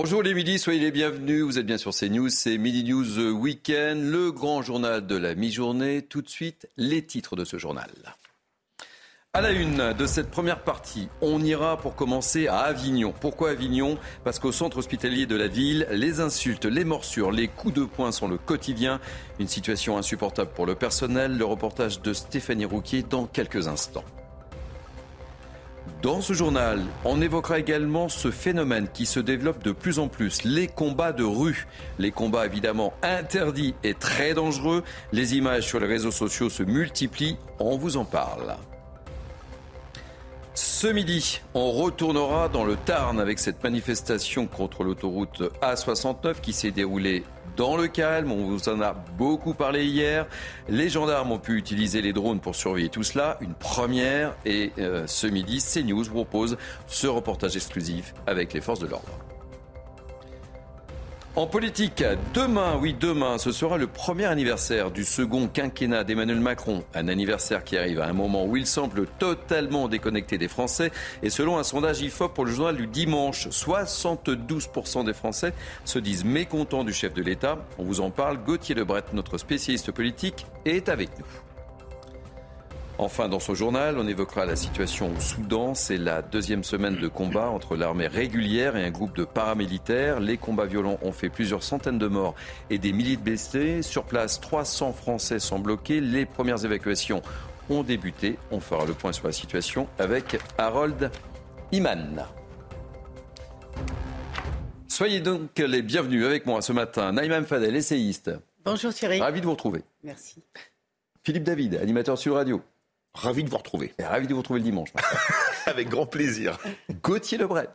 Bonjour les midis, soyez les bienvenus. Vous êtes bien sur CNews, c'est Midi News Weekend, le grand journal de la mi-journée. Tout de suite, les titres de ce journal. À la une de cette première partie, on ira pour commencer à Avignon. Pourquoi Avignon? Parce qu'au centre hospitalier de la ville, les insultes, les morsures, les coups de poing sont le quotidien. Une situation insupportable pour le personnel. Le reportage de Stéphanie Rouquier dans quelques instants. Dans ce journal, on évoquera également ce phénomène qui se développe de plus en plus, les combats de rue. Les combats évidemment interdits et très dangereux. Les images sur les réseaux sociaux se multiplient, on vous en parle. Ce midi, on retournera dans le Tarn avec cette manifestation contre l'autoroute A69 qui s'est déroulée dans le calme. On vous en a beaucoup parlé hier. Les gendarmes ont pu utiliser les drones pour surveiller tout cela. Une première. Et euh, ce midi, CNews propose ce reportage exclusif avec les forces de l'ordre. En politique, demain, oui demain, ce sera le premier anniversaire du second quinquennat d'Emmanuel Macron. Un anniversaire qui arrive à un moment où il semble totalement déconnecté des Français. Et selon un sondage IFOP pour le journal du dimanche, 72% des Français se disent mécontents du chef de l'État. On vous en parle. Gauthier Lebret, notre spécialiste politique, est avec nous. Enfin, dans ce journal, on évoquera la situation au Soudan. C'est la deuxième semaine de combat entre l'armée régulière et un groupe de paramilitaires. Les combats violents ont fait plusieurs centaines de morts et des milliers de blessés. Sur place, 300 Français sont bloqués. Les premières évacuations ont débuté. On fera le point sur la situation avec Harold Iman. Soyez donc les bienvenus avec moi ce matin. Naïma Fadel, essayiste. Bonjour Thierry. Ravi de vous retrouver. Merci. Philippe David, animateur sur radio. Ravi de vous retrouver. Et ravi de vous retrouver le dimanche. Avec grand plaisir. Gauthier Lebret.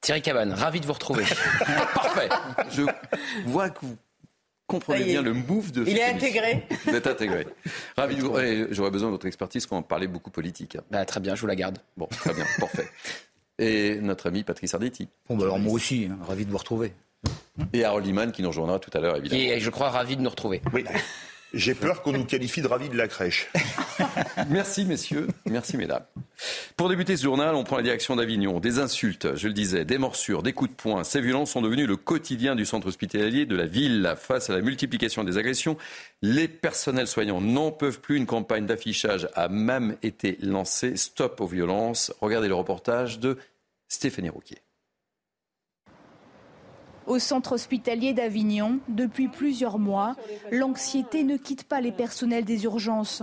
Thierry Cabane, ravi de vous retrouver. Parfait. Je vois que vous comprenez bien le move de Il est intégré. Vous êtes intégré. Ravi de vous... J'aurais besoin de votre expertise quand on parlait beaucoup politique. hein. Bah, très bien, je vous la garde. Bon, très bien, parfait. Et notre ami Patrice Arditi. Bon, bah alors moi aussi, hein, ravi de vous retrouver. Et Harold Iman qui nous rejoindra tout à l'heure, évidemment. Et je crois ravi de nous retrouver. Oui. J'ai peur qu'on nous qualifie de ravis de la crèche. Merci messieurs, merci mesdames. Pour débuter ce journal, on prend la direction d'Avignon. Des insultes, je le disais, des morsures, des coups de poing. Ces violences sont devenues le quotidien du centre hospitalier de la ville. Face à la multiplication des agressions, les personnels soignants n'en peuvent plus. Une campagne d'affichage a même été lancée. Stop aux violences. Regardez le reportage de Stéphanie Rouquier. Au centre hospitalier d'Avignon, depuis plusieurs mois, l'anxiété ne quitte pas les personnels des urgences.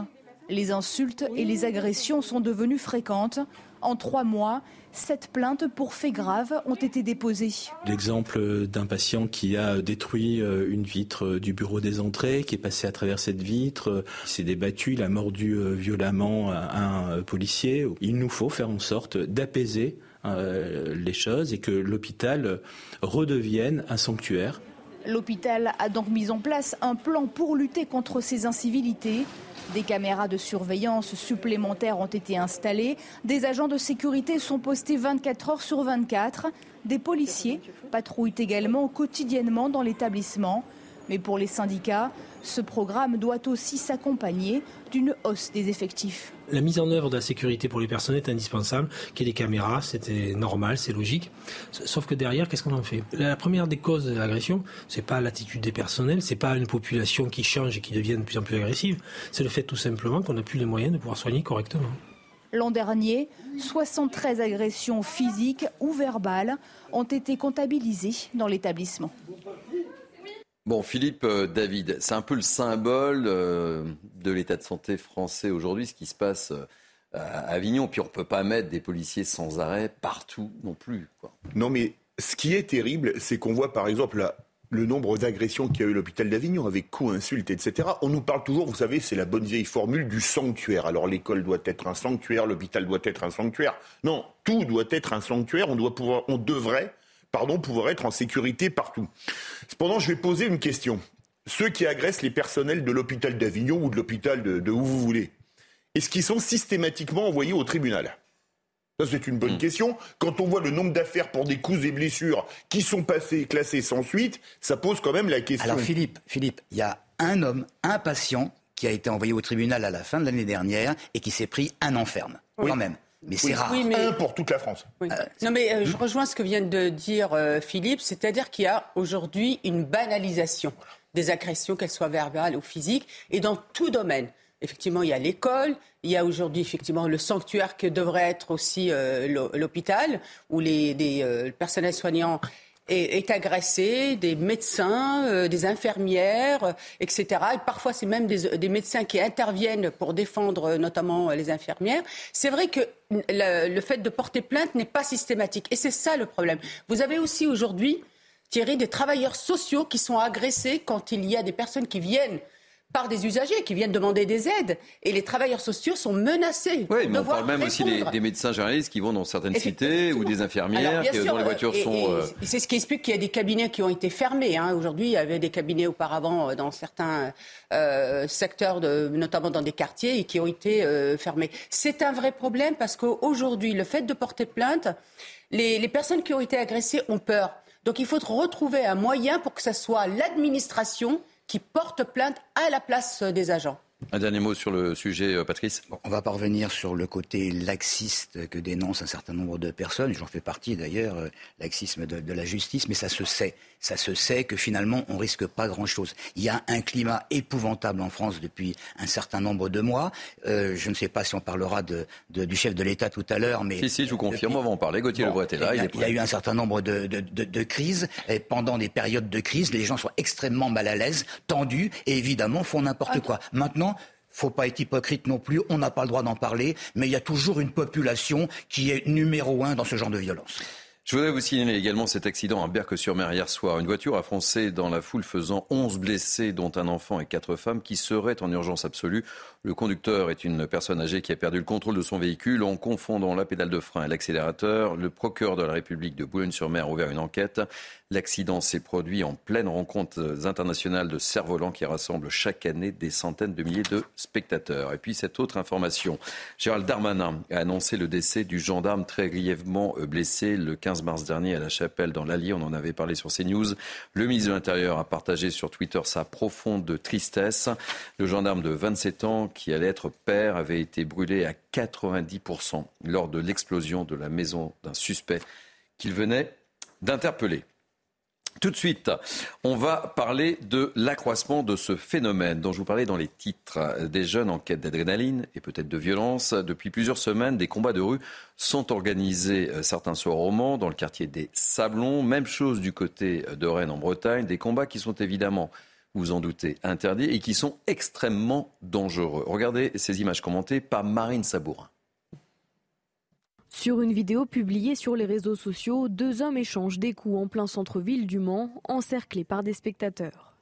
Les insultes et les agressions sont devenues fréquentes. En trois mois, sept plaintes pour faits graves ont été déposées. L'exemple d'un patient qui a détruit euh, une vitre euh, du bureau des entrées, qui est passé à travers cette vitre, euh, s'est débattu, il a mordu violemment un policier. Il nous faut faire en sorte d'apaiser les choses et que l'hôpital redevienne un sanctuaire. L'hôpital a donc mis en place un plan pour lutter contre ces incivilités. Des caméras de surveillance supplémentaires ont été installées. Des agents de sécurité sont postés 24 heures sur 24. Des policiers patrouillent également quotidiennement dans l'établissement. Mais pour les syndicats, ce programme doit aussi s'accompagner d'une hausse des effectifs. La mise en œuvre de la sécurité pour les personnes est indispensable, qu'il y ait des caméras, c'était normal, c'est logique. Sauf que derrière, qu'est-ce qu'on en fait? La première des causes de l'agression, c'est pas l'attitude des personnels, c'est pas une population qui change et qui devient de plus en plus agressive, c'est le fait tout simplement qu'on n'a plus les moyens de pouvoir soigner correctement. L'an dernier, 73 agressions physiques ou verbales ont été comptabilisées dans l'établissement. Bon, Philippe euh, David, c'est un peu le symbole euh, de l'état de santé français aujourd'hui, ce qui se passe euh, à Avignon. Puis on ne peut pas mettre des policiers sans arrêt partout non plus. Non, mais ce qui est terrible, c'est qu'on voit par exemple le nombre d'agressions qu'il y a eu à l'hôpital d'Avignon avec coups, insultes, etc. On nous parle toujours, vous savez, c'est la bonne vieille formule du sanctuaire. Alors l'école doit être un sanctuaire, l'hôpital doit être un sanctuaire. Non, tout doit être un sanctuaire. On, doit pouvoir, on devrait pardon, pouvoir être en sécurité partout. Cependant, je vais poser une question. Ceux qui agressent les personnels de l'hôpital d'Avignon ou de l'hôpital de, où vous voulez, est-ce qu'ils sont systématiquement envoyés au tribunal? Ça, c'est une bonne hmm. question. Quand on voit le nombre d'affaires pour des coups et blessures qui sont passées, classées sans suite, ça pose quand même la question. Alors, Philippe, Philippe, il y a un homme, un patient qui a été envoyé au tribunal à la fin de l'année dernière et qui s'est pris un enferme. Quand même. Mais c'est rare. Un pour toute la France. Euh, non, mais euh, je rejoins ce que vient de dire euh, Philippe, c'est-à-dire qu'il y a aujourd'hui une banalisation des agressions, qu'elles soient verbales ou physiques, et dans tout domaine. Effectivement, il y a l'école, il y a aujourd'hui effectivement le sanctuaire que devrait être aussi l'hôpital, où les, les personnels soignants est, agressé, des médecins, euh, des infirmières, euh, etc. Et parfois, c'est même des, médecins qui interviennent pour défendre euh, notamment les infirmières. C'est vrai que le, le, fait de porter plainte n'est pas systématique. Et c'est ça le problème. Vous avez aussi aujourd'hui, Thierry, des travailleurs sociaux qui sont agressés quand il y a des personnes qui viennent par des usagers qui viennent demander des aides. Et les travailleurs sociaux sont menacés. Oui, mais on parle même aussi des, médecins généralistes qui vont dans certaines cités ou des infirmières dont les voitures sont. Euh, c'est ce qui explique qu'il y a des cabinets qui ont été fermés. Hein. Aujourd'hui, il y avait des cabinets auparavant euh, dans certains euh, secteurs, de, notamment dans des quartiers, et qui ont été fermés. C'est un vrai problème parce qu'aujourd'hui, le fait de porter plainte, les, les personnes qui ont été agressées ont peur. Donc il faut retrouver un moyen pour que ce soit l'administration qui portent plainte à la place des agents. Un dernier mot sur le sujet, euh, Patrice. on va pas revenir sur le côté laxiste que dénoncent un certain nombre de personnes. J'en fais partie d'ailleurs, euh, laxisme de, la justice, mais ça se sait. Ça se sait que finalement, on risque pas grand-chose. Il y a un climat épouvantable en France depuis un certain nombre de mois. Euh, je ne sais pas si on parlera de, du chef de l'État tout à l'heure, mais si, si, je vous confirme, on va en parler. Gauthier bon, est là. Il, il, y a eu un certain nombre de, de crises. Et pendant des périodes de crise, les gens sont extrêmement mal à l'aise, tendus, et évidemment font n'importe ah. quoi. Maintenant, faut pas être hypocrite non plus, on n'a pas le droit d'en parler, mais il y a toujours une population qui est numéro un dans ce genre de violence. Je voudrais vous signaler également cet accident à Berck-sur-Mer hier soir. Une voiture a foncé dans la foule faisant 11 blessés, dont un enfant et quatre femmes qui seraient en urgence absolue. Le conducteur est une personne âgée qui a perdu le contrôle de son véhicule en confondant la pédale de frein et l'accélérateur. Le procureur de la République de Boulogne-sur-Mer a ouvert une enquête. L'accident s'est produit en pleine rencontre internationale de cerfs-volants qui rassemble chaque année des centaines de milliers de spectateurs. Et puis cette autre information, Gérald Darmanin a annoncé le décès du gendarme très grièvement blessé le 15 mars dernier à la Chapelle dans l'Allier. On en avait parlé sur CNews. Le ministre de l'Intérieur a partagé sur Twitter sa profonde tristesse. Le gendarme de 27 ans qui allait être père avait été brûlé à 90% lors de l'explosion de la maison d'un suspect qu'il venait d'interpeller. Tout de suite, on va parler de l'accroissement de ce phénomène dont je vous parlais dans les titres. Des jeunes en quête d'adrénaline et peut-être de violence. Depuis plusieurs semaines, des combats de rue sont organisés euh, certains soirs au Mans, dans le quartier des Sablons. Même chose du côté de Rennes en Bretagne. Des combats qui sont évidemment, vous en doutez, interdits et qui sont extrêmement dangereux. Regardez ces images commentées par Marine Sabourin. Sur une vidéo publiée sur les réseaux sociaux, deux hommes échangent des coups en plein centre-ville du Mans, encerclés par des spectateurs.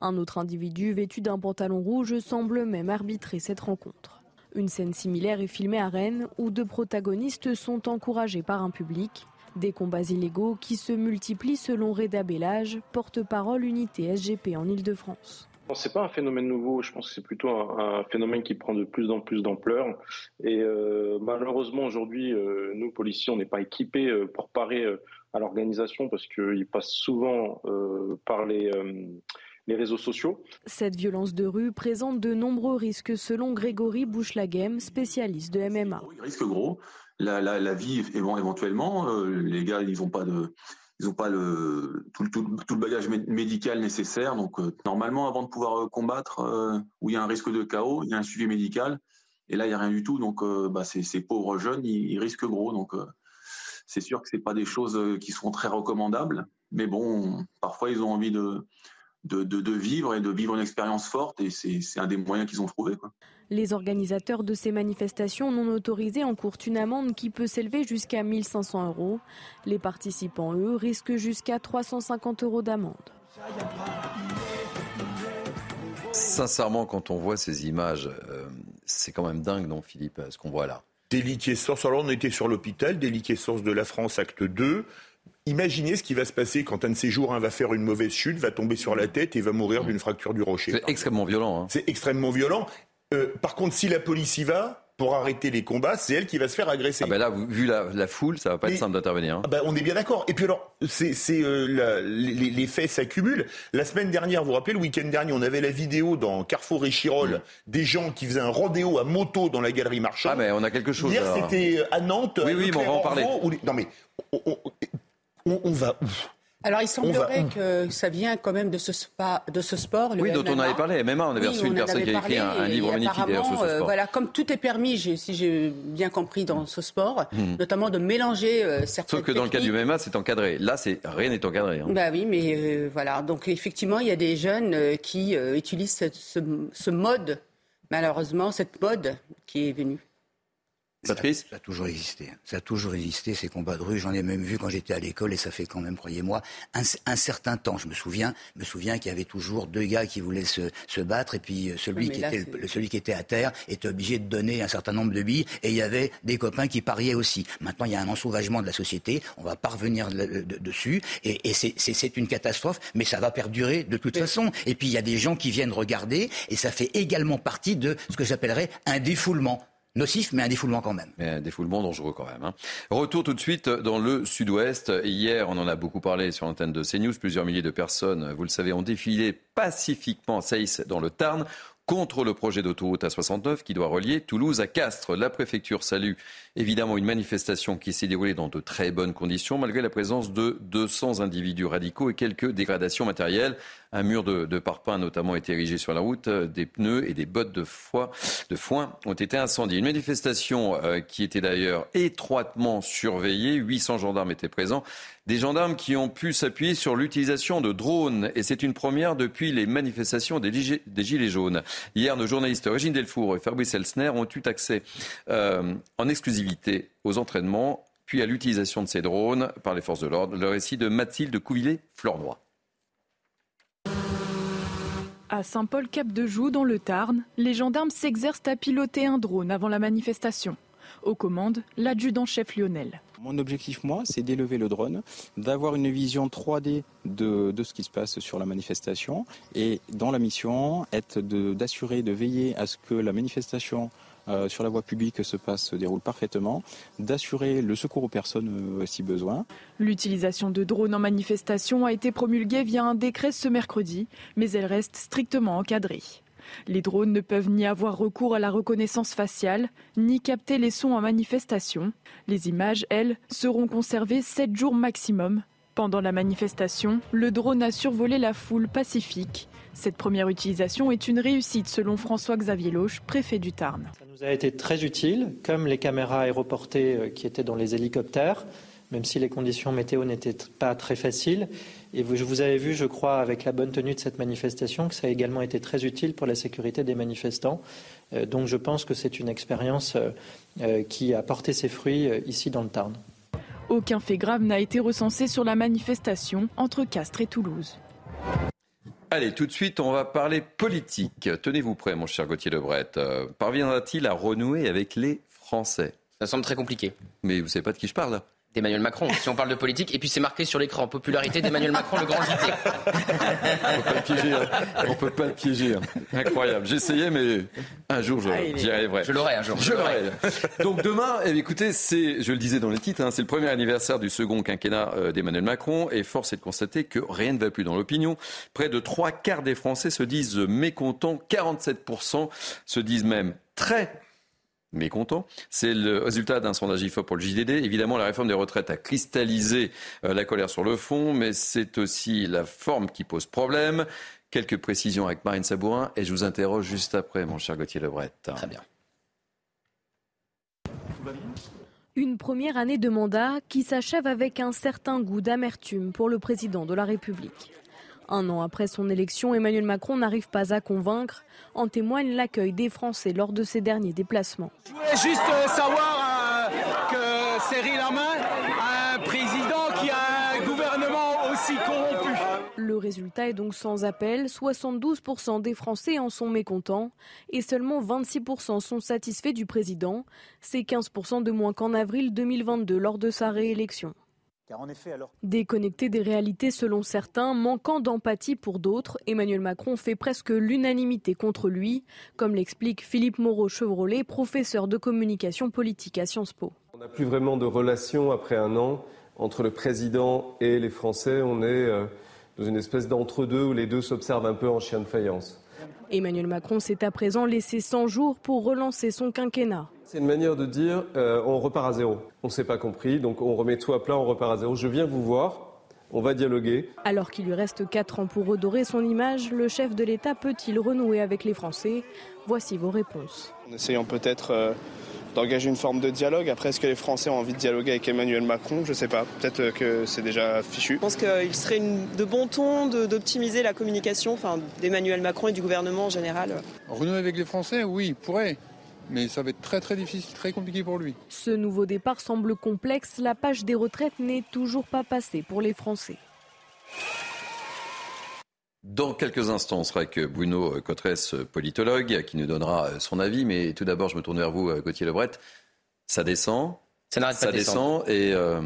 Un autre individu vêtu d'un pantalon rouge semble même arbitrer cette rencontre. Une scène similaire est filmée à Rennes où deux protagonistes sont encouragés par un public. Des combats illégaux qui se multiplient selon Reda Bellage, porte-parole unité SGP en Ile-de-France. C'est pas un phénomène nouveau, je pense que c'est plutôt un, phénomène qui prend de plus en plus d'ampleur. Et euh, malheureusement aujourd'hui, euh, nous policiers, on n'est pas équipés euh, pour parer à l'organisation parce qu'ils passent souvent par les, les réseaux sociaux. Cette violence de rue présente de nombreux risques selon Grégory Bouchlaghem, spécialiste de MMA. Risque gros, la, la, la vie éventuellement, les gars ils n'ont pas de ils n'ont pas tout, le bagage médical nécessaire. Donc, euh, normalement, avant de pouvoir euh, combattre, euh, où il y a un risque de chaos, il y a un suivi médical. Et là, il n'y a rien du tout. Donc, bah, ces, pauvres jeunes, ils, risquent gros. Donc, c'est sûr que ce pas des choses qui seront très recommandables. Mais bon, parfois, ils ont envie de, vivre et de vivre une expérience forte. Et c'est un des moyens qu'ils ont trouvé. Les organisateurs de ces manifestations non autorisées encourent une amende qui peut s'élever jusqu'à 1500 euros. Les participants, eux, risquent jusqu'à 350 euros d'amende. Sincèrement, quand on voit ces images, euh, c'est quand même dingue, non, Philippe, ce qu'on voit là? Déliquescence. Alors, on était sur l'hôpital, déliquescence de la France, acte 2. Imaginez ce qui va se passer quand un de ces jours, un va faire une mauvaise chute, va tomber sur la tête et va mourir d'une fracture du rocher. C'est extrêmement violent. Hein. C'est extrêmement violent. Euh, par contre, si la police y va, pour arrêter les combats, c'est elle qui va se faire agresser. Ah ben là, vu la, foule, ça va pas être simple d'intervenir. Hein. Ah ben on est bien d'accord. Et puis alors, c'est, euh, les, les, faits s'accumulent. La semaine dernière, vous vous rappelez, le week-end dernier, on avait la vidéo dans Carrefour et Chirol des gens qui faisaient un rodéo à moto dans la galerie Marchand. Ah mais on a quelque chose. Hier, c'était à Nantes. Oui, oui, mais on va en parler. Non mais on, on va où? Alors, il semblerait que ça vient quand même de ce, de ce sport. Le oui, dont on avait parlé. MMA, on avait reçu une personne qui a écrit un, livre magnifique sur ce euh, sport. voilà, comme tout est permis, si j'ai bien compris, dans ce sport, hmm. notamment de mélanger euh, certaines. Sauf que dans le cas du MMA, c'est encadré. Là, c'est rien n'est encadré. Hein. Bah oui, mais euh, voilà. Donc, effectivement, il y a des jeunes qui utilisent ce, ce mode, malheureusement, cette mode qui est venue. Ça, a toujours existé. Ça a toujours existé, ces combats de rue. J'en ai même vu quand j'étais à l'école et ça fait quand même, croyez-moi, un, certain temps. Je me souviens, me souviens qu'il y avait toujours deux gars qui voulaient se, se battre et puis euh, celui, qui était, celui qui était à terre était obligé de donner un certain nombre de billes et il y avait des copains qui pariaient aussi. Maintenant, il y a un ensauvagement de la société. On va pas revenir dessus et, et c'est une catastrophe, mais ça va perdurer de toute façon. Et puis, il y a des gens qui viennent regarder et ça fait également partie de ce que j'appellerais un défoulement nocif, mais un défoulement quand même. Un défoulement dangereux quand même. Hein. Retour tout de suite dans le sud-ouest. Hier, on en a beaucoup parlé sur l'antenne de CNews. Plusieurs milliers de personnes, vous le savez, ont défilé pacifiquement à Saïs dans le Tarn contre le projet d'autoroute A69 qui doit relier Toulouse à Castres. La préfecture salue évidemment une manifestation qui s'est déroulée dans de très bonnes conditions malgré la présence de 200 individus radicaux et quelques dégradations matérielles. Un mur de, de parpaing a notamment été érigé sur la route, des pneus et des bottes de, foin, de foin ont été incendiés. Une manifestation euh, qui était d'ailleurs étroitement surveillée, 800 gendarmes étaient présents des gendarmes qui ont pu s'appuyer sur l'utilisation de drones. Et c'est une première depuis les manifestations des, Gilets jaunes. Hier, nos journalistes Régine Delfour et Fabrice Elsner ont eu accès euh, en exclusivité aux entraînements, puis à l'utilisation de ces drones par les forces de l'ordre. Le récit de Mathilde Couvillé-Flornois. À Saint-Paul-Cap-de-Joux, dans le Tarn, les gendarmes s'exercent à piloter un drone avant la manifestation. Aux commandes, l'adjudant-chef Lionel. Mon objectif, moi, c'est d'élever le drone, d'avoir une vision 3D de, ce qui se passe sur la manifestation et dans la mission, être d'assurer, de, veiller à ce que la manifestation euh, sur la voie publique se passe, se déroule parfaitement, d'assurer le secours aux personnes euh, si besoin. L'utilisation de drones en manifestation a été promulguée via un décret ce mercredi, mais elle reste strictement encadrée. Les drones ne peuvent ni avoir recours à la reconnaissance faciale, ni capter les sons en manifestation. Les images, elles, seront conservées 7 jours maximum. Pendant la manifestation, le drone a survolé la foule pacifique. Cette première utilisation est une réussite selon François-Xavier Loche, préfet du Tarn. Ça nous a été très utile, comme les caméras aéroportées euh, qui étaient dans les hélicoptères, même si les conditions météo n'étaient pas très faciles. Et vous, vous avez vu, je crois, avec la bonne tenue de cette manifestation, que ça a également été très utile pour la sécurité des manifestants. Euh, donc je pense que c'est une expérience euh, qui a porté ses fruits ici dans le Tarn. Aucun fait grave n'a été recensé sur la manifestation entre Castres et Toulouse. Allez, tout de suite, on va parler politique. Tenez-vous prêt, mon cher Gauthier Lebret. Parviendra-t-il à renouer avec les Français? Ça semble très compliqué. Mais vous savez pas de qui je parle d'Emmanuel Macron, si on parle de politique. Et puis c'est marqué sur l'écran, popularité d'Emmanuel Macron, le grand JT. on peut pas le piéger. Hein. On peut pas le piéger. Hein. Incroyable. J'essayais, mais un jour, j'y arriverai. Je l'aurai un jour. Je, l'aurai. Donc demain, eh écoutez, c'est, je le disais dans les titres, hein, c'est le premier anniversaire du second quinquennat euh, d'Emmanuel Macron. Et force est de constater que rien ne va plus dans l'opinion. Près de trois quarts des Français se disent mécontents. 47% se disent même très mécontent. C'est le résultat d'un sondage IFOP pour le JDD. Évidemment, la réforme des retraites a cristallisé euh, la colère sur le fond, mais c'est aussi la forme qui pose problème. Quelques précisions avec Marine Sabourin et je vous interroge juste après, mon cher Gauthier Lebret. Très bien. Une première année de mandat qui s'achève avec un certain goût d'amertume pour le président de la République. Un an après son élection, Emmanuel Macron n'arrive pas à convaincre. En témoigne l'accueil des Français lors de ses derniers déplacements. Je voulais juste euh, savoir euh, que Cyril Lamain a un président qui a un gouvernement aussi corrompu. Le Le résultat est donc sans appel. 72% des Français en sont mécontents et seulement 26% sont satisfaits du président. C'est 15% de moins qu'en avril 2022 lors de sa réélection. Déconnecté des réalités selon certains, manquant d'empathie pour d'autres, Emmanuel Macron fait presque l'unanimité contre lui, comme l'explique Philippe Moreau-Chevrolet, professeur de communication politique à Sciences Po. On n'a plus vraiment de relation après un an entre le président et les Français. On est euh, dans une espèce d'entre-deux où les deux s'observent un peu en chien de faïence. Emmanuel Macron s'est à présent laissé 100 jours pour relancer son quinquennat. C'est une manière de dire euh, on repart à zéro. On ne s'est pas compris, donc on remet tout à plat, on repart à zéro. Je viens vous voir, on va dialoguer. Alors qu'il lui reste 4 ans pour redorer son image, le chef de l'État peut-il renouer avec les Français? Voici vos réponses. En essayant peut-être euh, d'engager une forme de dialogue. Après, est-ce que les Français ont envie de dialoguer avec Emmanuel Macron? Je ne sais pas. Peut-être euh, que c'est déjà fichu. Je pense qu'il serait de bon ton d'optimiser la communication enfin, d'Emmanuel Macron et du gouvernement en général. Renouer avec les Français, oui, il pourrait mais ça va être très très difficile, très compliqué pour lui. Ce nouveau départ semble complexe. La page des retraites n'est toujours pas passée pour les Français. Dans quelques instants, on sera avec Bruno Cotresse, politologue, qui nous donnera son avis. Mais tout d'abord, je me tourne vers vous, Gauthier Lebret. Ça descend. Ça n'arrête pas de descendre. descend. Et euh,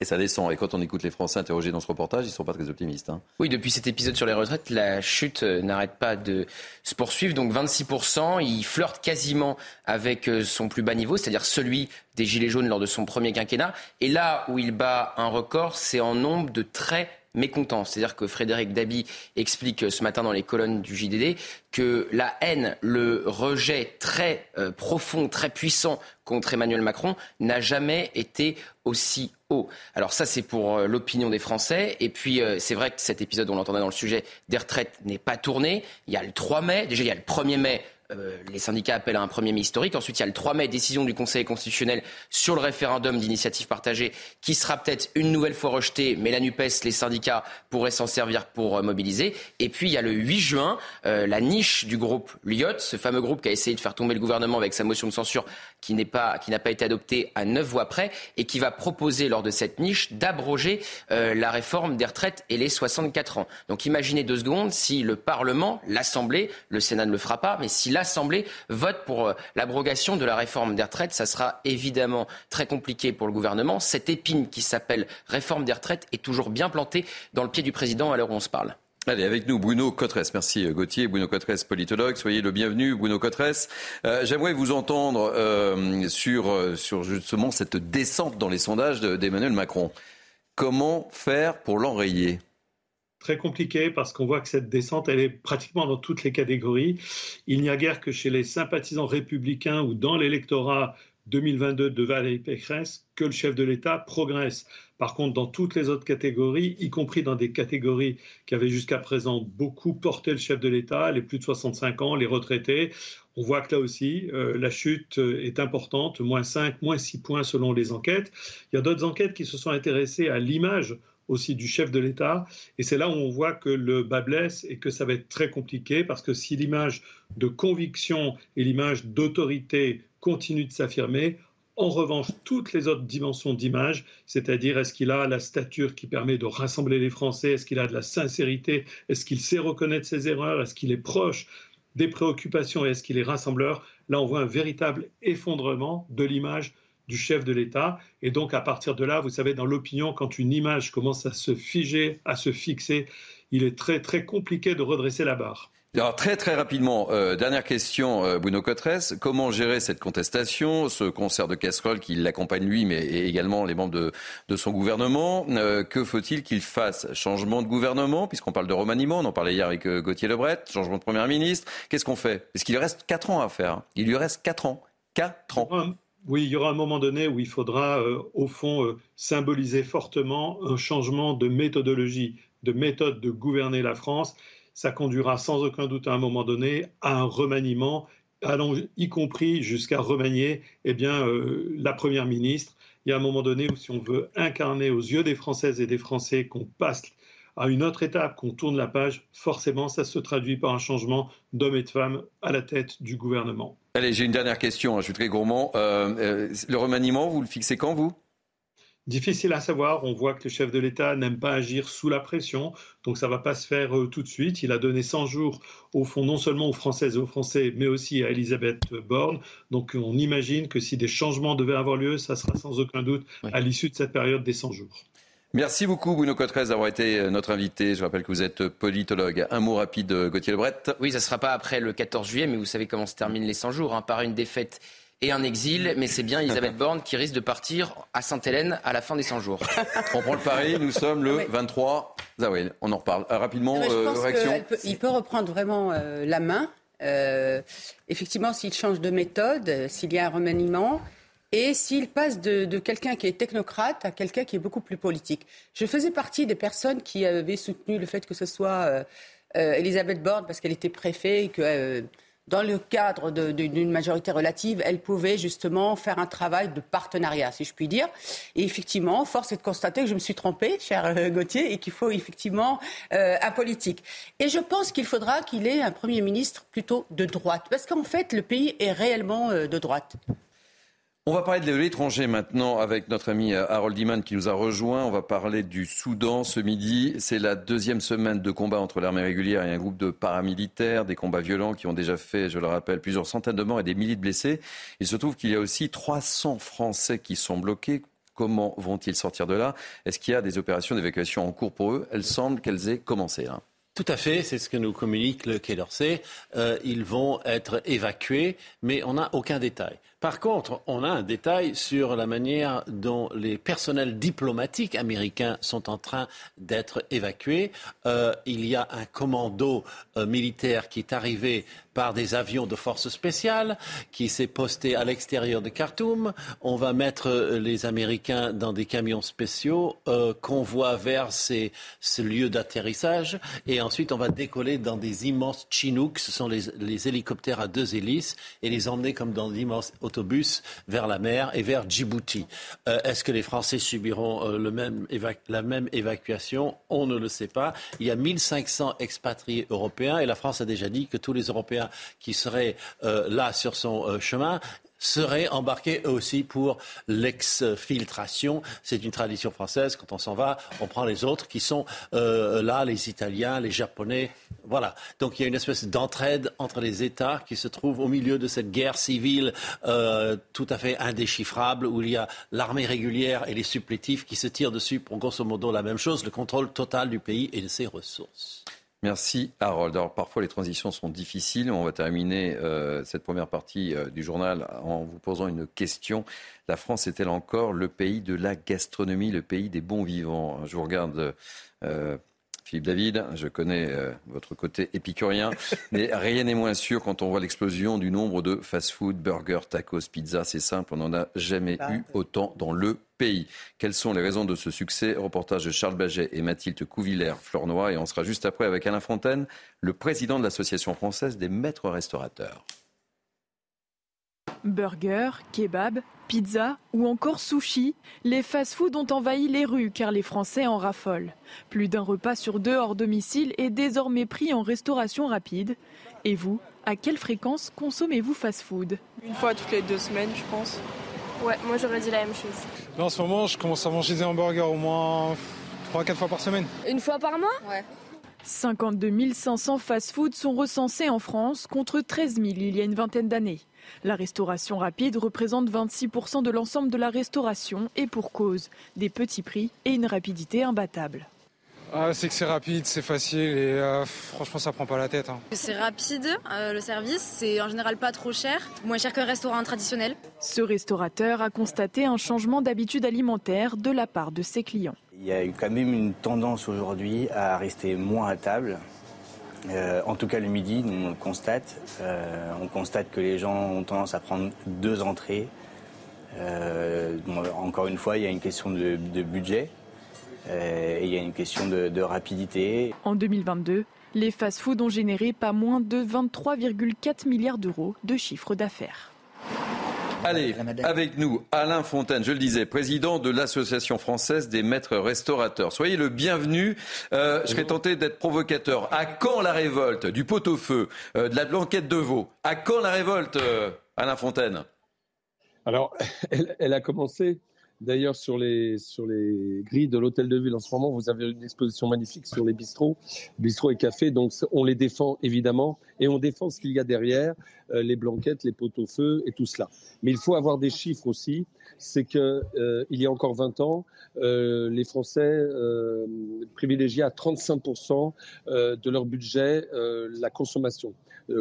et ça descend. Et quand on écoute les Français interrogés dans ce reportage, ils ne sont pas très optimistes. Hein. Oui, depuis cet épisode sur les retraites, la chute euh, n'arrête pas de se poursuivre. Donc 26%, il flirte quasiment avec euh, son plus bas niveau, c'est-à-dire celui des Gilets jaunes lors de son premier quinquennat. Et là où il bat un record, c'est en nombre de très mécontents. C'est-à-dire que Frédéric Dabi explique ce matin dans les colonnes du JDD que la haine, le rejet très euh, profond, très puissant contre Emmanuel Macron n'a jamais été aussi haut. Alors ça, c'est pour euh, l'opinion des Français. Et puis, euh, c'est vrai que cet épisode, on l'entendait dans le sujet des retraites, n'est pas tourné. Il y a le 3 mai. Déjà, il y a le 1er mai euh, les syndicats appellent à un premier mai historique. Ensuite, il y a le 3 mai, décision du Conseil constitutionnel sur le référendum d'initiative partagée, qui sera peut-être une nouvelle fois rejeté, mais la NUPES, les syndicats pourraient s'en servir pour euh, mobiliser. Et puis, il y a le 8 juin, euh, la niche du groupe Lyot, ce fameux groupe qui a essayé de faire tomber le gouvernement avec sa motion de censure qui n'a pas, pas, été adoptée à neuf voix près, et qui va proposer, lors de cette niche, d'abroger la réforme des retraites et les 64 ans. Donc, imaginez deux secondes si le Parlement, l'Assemblée, le Sénat ne le fera pas, mais si l'Assemblée vote pour euh, l'abrogation de la réforme des retraites. Ça sera évidemment très compliqué pour le gouvernement. Cette épine qui s'appelle réforme des retraites est toujours bien plantée dans le pied du président à l'heure où on se parle. Allez, avec nous, Bruno Cotresse. Merci euh, Gauthier. Bruno Cotresse, politologue. Soyez le bienvenu, Bruno Cotresse. Euh, j'aimerais vous entendre sur, sur justement cette descente dans les sondages d'Emmanuel Macron. Comment faire pour l'enrayer? Très compliqué parce qu'on voit que cette descente, elle est pratiquement dans toutes les catégories. Il n'y a guère que chez les sympathisants républicains ou dans l'électorat 2022 de Valérie Pécresse que le chef de l'État progresse. Par contre, dans toutes les autres catégories, y compris dans des catégories qui avaient jusqu'à présent beaucoup porté le chef de l'État, les plus de 65 ans, les retraités, on voit que là aussi, euh, la chute est importante, moins 5, moins 6 points selon les enquêtes. Il y a d'autres enquêtes qui se sont intéressées à l'image aussi du chef de l'État. Et c'est là où on voit que le bas blesse et que ça va être très compliqué parce que si l'image de conviction et l'image d'autorité continuent de s'affirmer, en revanche, toutes les autres dimensions d'image, c'est-à-dire est-ce qu'il a la stature qui permet de rassembler les Français, est-ce qu'il a de la sincérité, est-ce qu'il sait reconnaître ses erreurs, est-ce qu'il est proche des préoccupations et est-ce qu'il est rassembleur, là on voit un véritable effondrement de l'image du chef de l'État. Et donc, à partir de là, vous savez, dans l'opinion, quand une image commence à se figer, à se fixer, il est très, très compliqué de redresser la barre. Alors très très rapidement, euh, dernière question, euh, Bruno Cotresse, comment gérer cette contestation, ce concert de casserole qui l'accompagne lui, mais également les membres de, son gouvernement? Euh, Que faut-il qu'il fasse? Changement de gouvernement, puisqu'on parle de remaniement, on en parlait hier avec Gauthier Lebret, changement de Premier ministre, qu'est-ce qu'on fait? Parce qu'il lui reste 4 ans à faire, il lui reste 4 ans. 4 ans. Oui, il y aura un moment donné où il faudra, euh, au fond, euh, symboliser fortement un changement de méthodologie, de méthode de gouverner la France. Ça conduira sans aucun doute à un moment donné à un remaniement, allant y compris jusqu'à remanier eh bien, euh, la Première ministre. Il y a un moment donné où si on veut incarner aux yeux des Françaises et des Français qu'on passe à une autre étape, qu'on tourne la page, forcément, ça se traduit par un changement d'hommes et de femmes à la tête du gouvernement. Allez, j'ai une dernière question, hein, je suis très gourmand. Euh, euh, le remaniement, vous le fixez quand, vous? Difficile à savoir. On voit que le chef de l'État n'aime pas agir sous la pression, donc ça ne va pas se faire euh, tout de suite. Il a donné 100 jours, au fond, non seulement aux Françaises et aux Français, mais aussi à Elisabeth Borne. Donc on imagine que si des changements devaient avoir lieu, ça sera sans aucun doute à l'issue de cette période des 100 jours. Merci beaucoup, Bruno Cotrez, d'avoir été euh, notre invité. Je rappelle que vous êtes politologue. Un mot rapide, Gauthier Lebret. Oui, ça ne sera pas après le 14 juillet, mais vous savez comment se terminent les 100 jours, hein, par une défaite et un exil, mais c'est bien Elisabeth Borne qui risque de partir à Sainte-Hélène à la fin des 100 jours. On prend le pari, nous sommes le 23 avril. On en reparle euh, rapidement. Euh, réaction Il peut reprendre vraiment euh, la main. effectivement, s'il change de méthode, s'il y a un remaniement, et s'il passe de, quelqu'un qui est technocrate à quelqu'un qui est beaucoup plus politique. Je faisais partie des personnes qui avaient soutenu le fait que ce soit Elisabeth Borne parce qu'elle était préfet et que dans le cadre d'une majorité relative, elle pouvait justement faire un travail de partenariat, si je puis dire. Et effectivement, force est de constater que je me suis trompée, cher euh, Gauthier, et qu'il faut effectivement euh, un politique. Et je pense qu'il faudra qu'il ait un Premier ministre plutôt de droite, parce qu'en fait, le pays est réellement euh, de droite. On va parler de l'étranger maintenant avec notre ami euh, Harold Iman qui nous a rejoint. On va parler du Soudan ce midi. C'est la deuxième semaine de combat entre l'armée régulière et un groupe de paramilitaires, des combats violents qui ont déjà fait, je le rappelle, plusieurs centaines de morts et des milliers de blessés. Il se trouve qu'il y a aussi 300 Français qui sont bloqués. Comment vont-ils sortir de là? Est-ce qu'il y a des opérations d'évacuation en cours pour eux? Elles semblent qu'elles aient commencé. Hein. Tout à fait, c'est ce que nous communique le Quai d'Orsay. Euh, ils vont être évacués, mais on n'a aucun détail. Par contre, on a un détail sur la manière dont les personnels diplomatiques américains sont en train d'être évacués. Euh, il y a un commando euh, militaire qui est arrivé par des avions de force spéciale, qui s'est posté à l'extérieur de Khartoum. On va mettre euh, les Américains dans des camions spéciaux qu'on voit vers ces, ce lieu d'atterrissage. Et ensuite, on va décoller dans des immenses Chinooks, ce sont les, les hélicoptères à deux hélices, et les emmener comme dans d'immenses autobus vers la mer et vers Djibouti. Euh, est-ce que les Français subiront euh, la même évacuation? On ne le sait pas. Il y a 1500 expatriés européens et la France a déjà dit que tous les Européens qui seraient euh, là sur son chemin seraient embarqués eux aussi pour l'exfiltration. C'est une tradition française. Quand on s'en va, on prend les autres qui sont euh, là, les Italiens, les Japonais. Voilà. Donc il y a une espèce d'entraide entre les États qui se trouvent au milieu de cette guerre civile euh, tout à fait indéchiffrable où il y a l'armée régulière et les supplétifs qui se tirent dessus pour grosso modo la même chose, le contrôle total du pays et de ses ressources. Merci Harold. Alors parfois les transitions sont difficiles. On va terminer euh, cette première partie euh, du journal en vous posant une question. La France est-elle encore le pays de la gastronomie, le pays des bons vivants? Je vous regarde. Euh, Philippe David, je connais votre côté épicurien, mais rien n'est moins sûr quand on voit l'explosion du nombre de fast-food, burgers, tacos, pizzas. C'est simple, on n'en a jamais bah, eu autant dans le pays. Quelles sont les raisons de ce succès? Reportage de Charles Baget et Mathilde Couvillère-Flornois. Et on sera juste après avec Alain Fontaine, le président de l'Association française des maîtres restaurateurs. Burger, kebab, pizza ou encore sushi, les fast-foods ont envahi les rues car les Français en raffolent. Plus d'un repas sur deux hors domicile est désormais pris en restauration rapide. Et vous, à quelle fréquence consommez-vous fast-food? Une fois toutes les deux semaines, je pense. Ouais, moi j'aurais dit la même chose. en ce moment, je commence à manger des hamburgers au moins 3-4 fois par semaine. Une fois par mois? Ouais. 52 500 fast-foods sont recensés en France contre 13 000 il y a une vingtaine d'années. La restauration rapide représente 26% de l'ensemble de la restauration et pour cause, des petits prix et une rapidité imbattable. Ah, c'est que c'est rapide, c'est facile et euh, franchement ça prend pas la tête. Hein. C'est rapide, euh, le service, c'est en général pas trop cher, moins cher qu'un restaurant traditionnel. Ce restaurateur a constaté un changement d'habitude alimentaire de la part de ses clients. Il y a eu quand même une tendance aujourd'hui à rester moins à table. Euh, en tout cas le midi, on le constate. on constate que les gens ont tendance à prendre deux entrées. encore une fois, il y a une question de budget. Euh, et il y a une question de, rapidité. En 2022, les fast-foods ont généré pas moins de 23,4 milliards d'euros de chiffre d'affaires. Allez, avec nous, Alain Fontaine, je le disais, président de l'Association française des maîtres restaurateurs. Soyez le bienvenu. Euh, je serais tenté d'être provocateur. À quand la révolte du pot-au-feu, euh, de la blanquette de veau? À quand la révolte, Alain Fontaine? Alors, elle, a commencé D'ailleurs, sur les, sur les grilles de l'hôtel de ville en ce moment, vous avez une exposition magnifique sur les bistrots, bistrots et cafés. Donc, on les défend évidemment et on défend ce qu'il y a derrière, euh, les blanquettes, les pot-au-feu et tout cela. Mais il faut avoir des chiffres aussi. C'est que euh, il y a encore 20 ans, euh, les Français euh, privilégiaient à 35% euh, de leur budget la consommation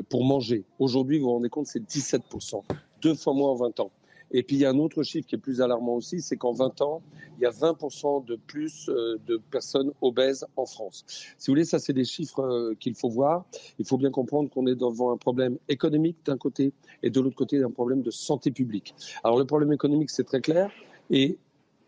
pour manger. Aujourd'hui, vous vous rendez compte, c'est 17%, deux fois moins en 20 ans. Et puis il y a un autre chiffre qui est plus alarmant aussi, c'est qu'en 20 ans, il y a 20% de plus euh, de personnes obèses en France. Si vous voulez, ça c'est des chiffres euh, qu'il faut voir. Il faut bien comprendre qu'on est devant un problème économique d'un côté et de l'autre côté un problème de santé publique. Alors le problème économique, c'est très clair. Et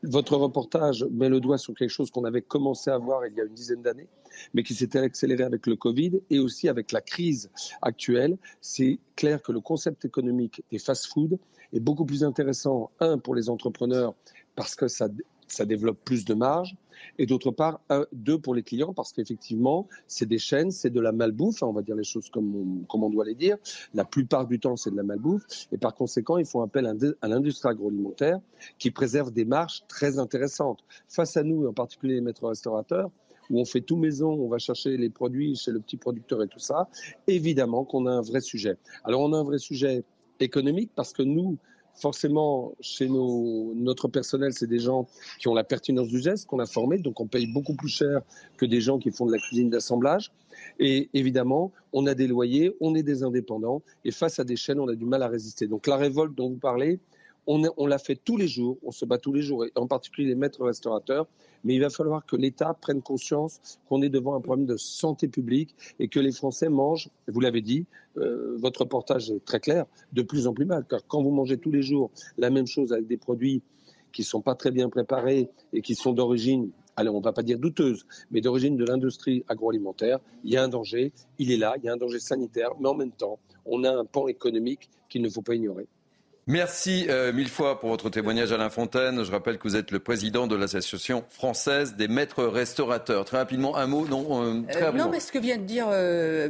votre reportage met le doigt sur quelque chose qu'on avait commencé à voir il y a une dizaine d'années, mais qui s'était accéléré avec le Covid et aussi avec la crise actuelle. C'est clair que le concept économique des fast-foods est beaucoup plus intéressant, un, pour les entrepreneurs, parce que ça, ça développe plus de marge, et d'autre part, deux, pour les clients, parce qu'effectivement, c'est des chaînes, c'est de la malbouffe, hein, on va dire les choses comme on, doit les dire. La plupart du temps, c'est de la malbouffe, et par conséquent, il faut appel à l'industrie agroalimentaire qui préserve des marges très intéressantes. Face à nous, et en particulier les maîtres restaurateurs, où on fait tout maison, on va chercher les produits chez le petit producteur et tout ça, évidemment qu'on a un vrai sujet. Alors on a un vrai sujet économique parce que nous, forcément, chez nos, notre personnel, c'est des gens qui ont la pertinence du geste, qu'on a formé, donc on paye beaucoup plus cher que des gens qui font de la cuisine d'assemblage. Et évidemment, on a des loyers, on est des indépendants, et face à des chaînes, on a du mal à résister. Donc la révolte dont vous parlez, on, l'a fait tous les jours, on se bat tous les jours, et en particulier les maîtres restaurateurs. Mais il va falloir que l'État prenne conscience qu'on est devant un problème de santé publique et que les Français mangent, vous l'avez dit, euh, votre reportage est très clair, de plus en plus mal. Car quand vous mangez tous les jours la même chose avec des produits qui ne sont pas très bien préparés et qui sont d'origine allez, on ne va pas dire douteuse, mais d'origine de l'industrie agroalimentaire, il y a un danger, il est là, il y a un danger sanitaire, mais en même temps, on a un pan économique qu'il ne faut pas ignorer. Merci euh, mille fois pour votre témoignage Alain Fontaine. Je rappelle que vous êtes le président de l'Association française des maîtres restaurateurs. Très rapidement, un mot Non, euh, très Euh, non, mais ce que vient de dire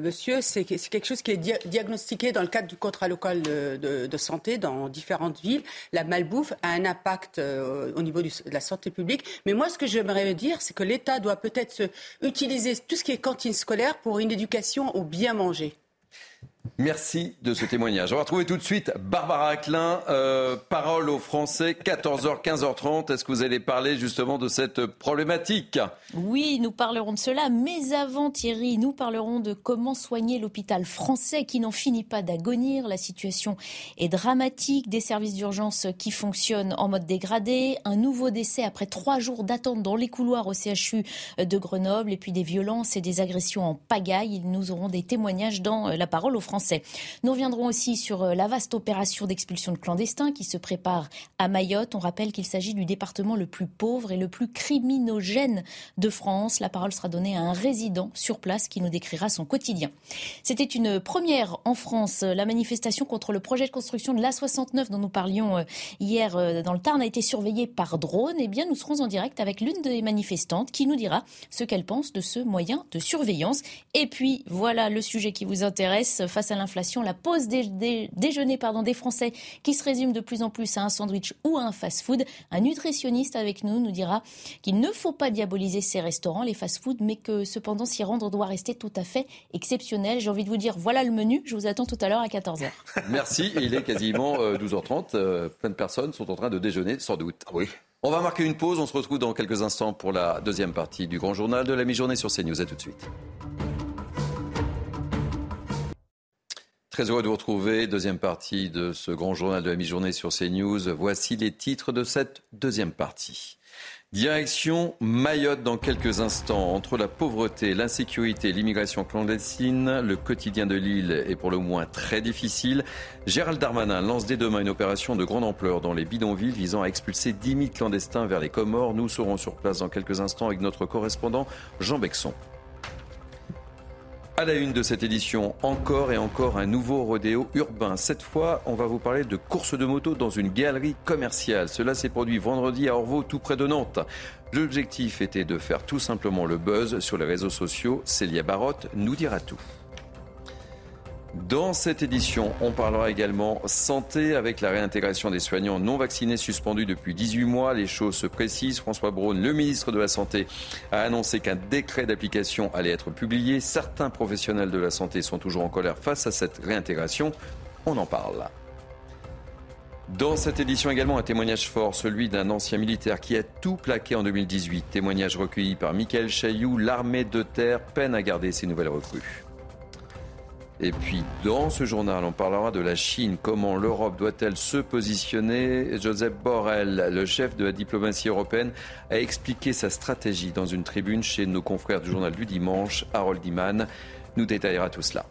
monsieur, c'est que- c'est quelque chose qui est dia- diagnostiqué dans le cadre du contrat local de, de- de santé dans différentes villes. La malbouffe a un impact au niveau du- de la santé publique. Mais moi, ce que j'aimerais dire, c'est que l'État doit peut-être se- utiliser tout ce qui est cantine scolaire pour une éducation au bien manger. Merci de ce témoignage. On va retrouver tout de suite Barbara Aclin, euh, parole aux Français, 14h, 15h30. Est-ce que vous allez parler justement de cette problématique? Oui, nous parlerons de cela, mais avant Thierry, nous parlerons de comment soigner l'hôpital français qui n'en finit pas d'agonir. La situation est dramatique, des services d'urgence qui fonctionnent en mode dégradé, un nouveau décès après trois jours d'attente dans les couloirs au CHU de Grenoble, et puis des violences et des agressions en pagaille. Nous aurons des témoignages dans euh, la parole aux Français. Nous reviendrons aussi sur euh, la vaste opération d'expulsion de clandestins qui se prépare à Mayotte. On rappelle qu'il s'agit du département le plus pauvre et le plus criminogène de France. La parole sera donnée à un résident sur place qui nous décrira son quotidien. C'était une première en France. La manifestation contre le projet de construction de l'A69 dont nous parlions euh, hier euh, dans le Tarn a été surveillée par drone. Eh bien, nous serons en direct avec l'une des manifestantes qui nous dira ce qu'elle pense de ce moyen de surveillance. Et puis, voilà le sujet qui vous intéresse. Face à l'inflation, la pause dé- dé- déjeuner pardon, des Français qui se résume de plus en plus à un sandwich ou à un fast-food. Un nutritionniste avec nous nous dira qu'il ne faut pas diaboliser ces restaurants, les fast-food, mais que cependant s'y rendre doit rester tout à fait exceptionnel. J'ai envie de vous dire, voilà le menu. Je vous attends tout à l'heure à 14h. Merci. Il est quasiment euh, 12h30. Euh, plein de personnes sont en train de déjeuner, sans doute. Oui. On va marquer une pause. On se retrouve dans quelques instants pour la deuxième partie du grand journal de la mi-journée sur CNews. À tout de suite. Très heureux de vous retrouver. Deuxième partie de ce grand journal de la mi-journée sur CNews. Voici les titres de cette deuxième partie. Direction Mayotte dans quelques instants. Entre la pauvreté, l'insécurité, l'immigration clandestine, le quotidien de l'île est pour le moins très difficile. Gérald Darmanin lance dès demain une opération de grande ampleur dans les bidonvilles visant à expulser 10 000 clandestins vers les Comores. Nous serons sur place dans quelques instants avec notre correspondant Jean Bexon. À la une de cette édition, encore et encore un nouveau rodéo urbain. Cette fois, on va vous parler de course de moto dans une galerie commerciale. Cela s'est produit vendredi à Orvaux, tout près de Nantes. L'objectif était de faire tout simplement le buzz sur les réseaux sociaux. Célia Barotte nous dira tout. Dans cette édition, on parlera également santé avec la réintégration des soignants non vaccinés suspendus depuis 18 mois. Les choses se précisent. François Braun, le ministre de la Santé, a annoncé qu'un décret d'application allait être publié. Certains professionnels de la santé sont toujours en colère face à cette réintégration. On en parle. Dans cette édition également, un témoignage fort, celui d'un ancien militaire qui a tout plaqué en 2018. Témoignage recueilli par Michael Chailloux. L'armée de terre peine à garder ses nouvelles recrues. Et puis, dans ce journal, on parlera de la Chine. Comment l'Europe doit-elle se positionner? Joseph Borrell, le chef de la diplomatie européenne, a expliqué sa stratégie dans une tribune chez nos confrères du journal du dimanche. Harold Iman nous détaillera tout cela.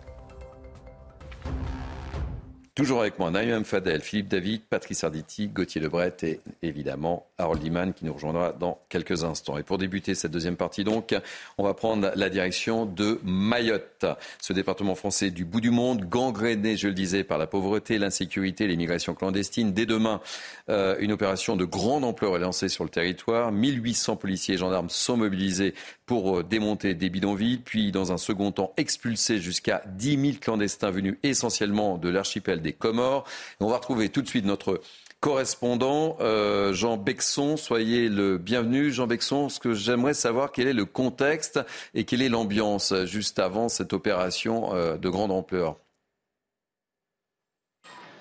Toujours avec moi, Naïm Fadel, Philippe David, Patrice Arditi, Gauthier Lebret et évidemment Harold Iman qui nous rejoindra dans quelques instants. Et pour débuter cette deuxième partie donc, on va prendre la direction de Mayotte, ce département français du bout du monde, gangréné, je le disais, par la pauvreté, l'insécurité, l'immigration clandestine. Dès demain, euh, une opération de grande ampleur est lancée sur le territoire. 1800 policiers et gendarmes sont mobilisés pour euh, démonter des bidonvilles, puis dans un second temps expulser jusqu'à 10 000 clandestins venus essentiellement de l'archipel des Comores. on va retrouver tout de suite notre correspondant euh, Jean Bexon. Soyez le bienvenu, Jean Bexon. Ce que j'aimerais savoir, quel est le contexte et quelle est l'ambiance juste avant cette opération euh, de grande ampleur?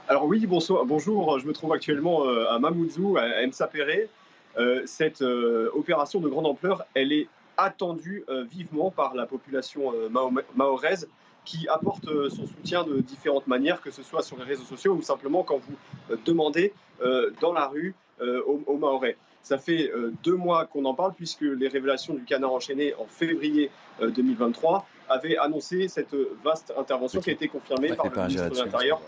Alors oui, bonsoir, bonjour. Je me trouve actuellement à Mamoudzou, à Msapere. cette opération de grande ampleur, elle est attendu euh, vivement par la population euh, mahoraise qui apporte euh, son soutien de différentes manières, que ce soit sur les réseaux sociaux ou simplement quand vous demandez dans la rue aux, Mahorais. Ça fait deux mois qu'on en parle puisque les révélations du canard enchaîné en février 2023 avaient annoncé cette vaste intervention qui a été confirmée par le ministre de l'Intérieur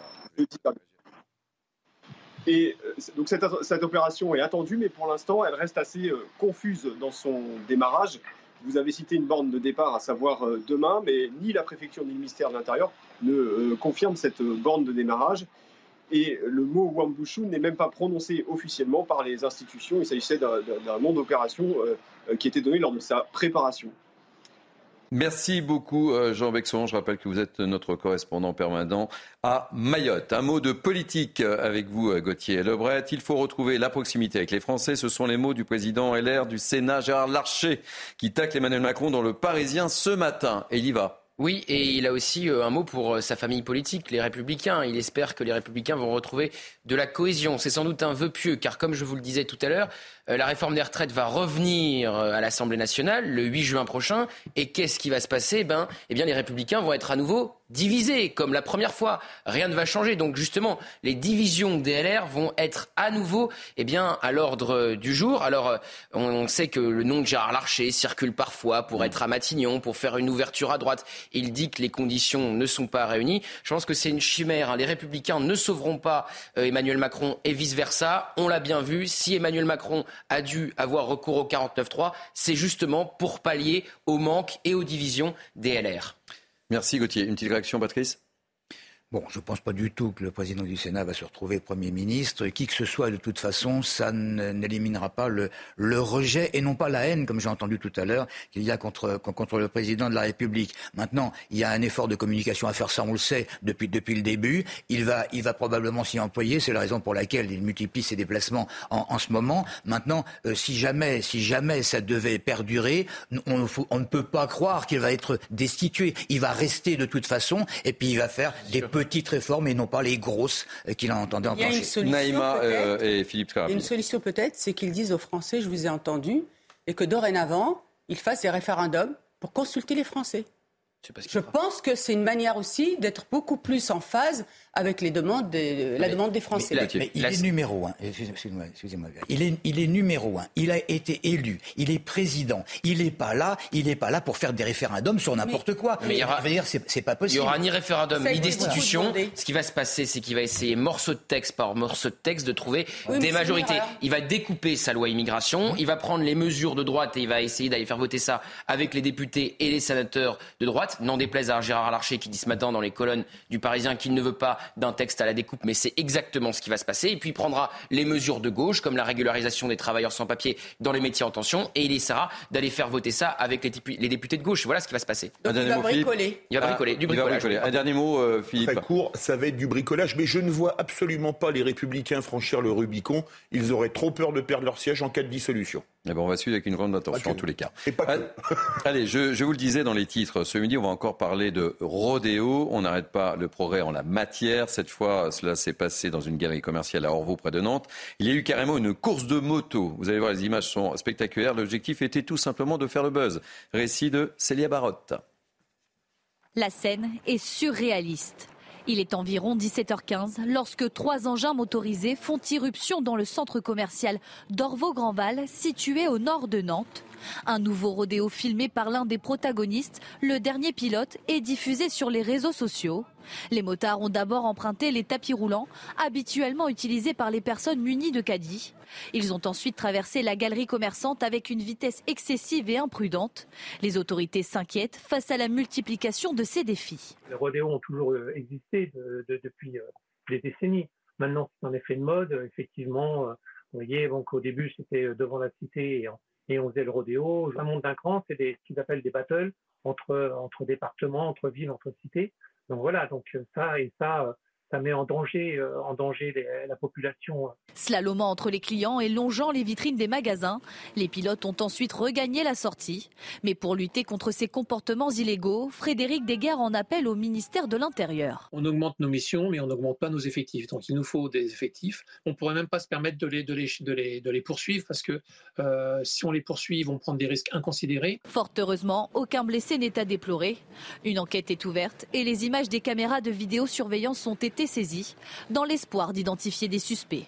Et donc cette, cette, opération est attendue, mais pour l'instant, elle reste assez confuse dans son démarrage. Vous avez cité une borne de départ, à savoir euh, demain, mais ni la préfecture ni le ministère de l'Intérieur ne euh, confirment cette euh, borne de démarrage. Et le mot Wambushu n'est même pas prononcé officiellement par les institutions. Il s'agissait d'un nom d'opération qui était donné lors de sa préparation. Merci beaucoup euh, Jean Bexon. Je rappelle que vous êtes notre correspondant permanent à Mayotte. Un mot de politique avec vous euh, Gauthier Lebret. Il faut retrouver la proximité avec les Français. Ce sont les mots du président LR du Sénat Gérard Larcher qui tacle Emmanuel Macron dans le Parisien ce matin. Et il y va. Oui, et il a aussi euh, un mot pour sa famille politique, les Républicains. Il espère que les Républicains vont retrouver de la cohésion. C'est sans doute un vœu pieux, car comme je vous le disais tout à l'heure, euh, la réforme des retraites va revenir euh, à l'Assemblée nationale le 8 juin prochain. Et qu'est-ce qui va se passer? Ben, Eh bien, les Républicains vont être à nouveau divisés, comme la première fois. Rien ne va changer. Donc, justement, les divisions DLR vont être à nouveau eh bien, à l'ordre du jour. Alors, euh, on sait que le nom de Gérard Larcher circule parfois pour être à Matignon, pour faire une ouverture à droite. Il dit que les conditions ne sont pas réunies. Je pense que c'est une chimère. Hein. Les Républicains ne sauveront pas Emmanuel Macron et vice-versa. On l'a bien vu. Si Emmanuel Macron a dû avoir recours au 49.3, c'est justement pour pallier au manque et aux divisions des LR. Merci Gauthier. Une petite réaction, Patrice? Bon, je ne pense pas du tout que le président du Sénat va se retrouver Premier ministre. Qui que ce soit, de toute façon, ça n'éliminera pas le, rejet et non pas la haine, comme j'ai entendu tout à l'heure, qu'il y a contre, le président de la République. Maintenant, il y a un effort de communication à faire, ça on le sait depuis, le début. Il va, probablement s'y employer, c'est la raison pour laquelle il multiplie ses déplacements en, ce moment. Maintenant, euh, si, jamais, ça devait perdurer, on, ne peut pas croire qu'il va être destitué. Il va rester de toute façon et puis il va faire des petites réformes et non pas les grosses euh, qu'il a entendu enclencher. Il y a une solution, euh, et Philippe Une solution peut-être, c'est qu'ils disent aux Français, je vous ai entendu, et que dorénavant, ils fassent des référendums pour consulter les Français. Je pense que c'est une manière aussi d'être beaucoup plus en phase avec les demandes la demande des Français. il est numéro un. Excusez-moi. il, est, il est numéro un. Il a été élu. Il est président. Il n'est pas là. Il n'est pas là pour faire des référendums sur n'importe quoi. Mais il y aura, c'est pas possible. Il n'y aura ni référendum ni destitution. Ce qui va se passer, c'est qu'il va essayer morceau de texte par morceau de texte de trouver des majorités. Il va découper sa loi immigration. Il va prendre les mesures de droite et il va essayer d'aller faire voter ça avec les députés et les sénateurs de droite. droite, n'en déplaise à Gérard Larcher qui dit ce matin dans les colonnes du Parisien qu'il ne veut pas d'un texte à la découpe, mais c'est exactement ce qui va se passer. Et puis il prendra les mesures de gauche, comme la régularisation des travailleurs sans papier dans les métiers en tension, et il essaiera d'aller faire voter ça avec les, députés de gauche. Voilà ce qui va se passer. un il va mot, bricoler. Il va bricoler, du bricolage. Un dernier mot, euh, Philippe. Très court, ça va être du bricolage, mais je ne vois absolument pas les Républicains franchir le Rubicon. Ils auraient trop peur de perdre leur siège en cas de dissolution. Eh ben, on va suivre avec une grande attention en tous les cas. Allez, je, je, vous le disais dans les titres, ce midi on va encore parler de rodéo. On n'arrête pas le progrès en la matière. Cette fois, cela s'est passé dans une galerie commerciale à Orvaux près de Nantes. Il y a eu carrément une course de moto. Vous allez voir, les images sont spectaculaires. L'objectif était tout simplement de faire le buzz. Récit de Célia Barotte. La scène est surréaliste. Il est environ 17h15 lorsque trois engins motorisés font irruption dans le centre commercial d'Orvaux-Grandval, situé au nord de Nantes. Un nouveau rodéo filmé par l'un des protagonistes, le dernier pilote, est diffusé sur les réseaux sociaux. Les motards ont d'abord emprunté les tapis roulants, habituellement utilisés par les personnes munies de caddies. Ils ont ensuite traversé la galerie commerçante avec une vitesse excessive et imprudente. Les autorités s'inquiètent face à la multiplication de ces défis. Les rodéos ont toujours euh, existé depuis euh, des décennies. Maintenant, c'est un effet de mode. Effectivement, euh, vous voyez, donc au début, c'était devant la cité et on faisait le rodéo. Un monde d'un cran, c'est ce qu'ils appellent des battles entre, entre départements, entre villes, entre cités. Donc voilà, donc ça et ça, ça met en danger, euh, en danger la population. Slalomant entre les clients et longeant les vitrines des magasins, les pilotes ont ensuite regagné la sortie. Mais pour lutter contre ces comportements illégaux, Frédéric Deguerre en appelle au ministère de l'Intérieur. On augmente nos missions, mais on n'augmente pas nos effectifs. Donc il nous faut des effectifs. On ne pourrait même pas se permettre de les, de les, de les, de les poursuivre parce que euh, si on les poursuit, ils vont prendre des risques inconsidérés. Fort heureusement, aucun blessé n'est à déplorer. Une enquête est ouverte et les images des caméras de vidéosurveillance sont été dans l'espoir d'identifier des suspects.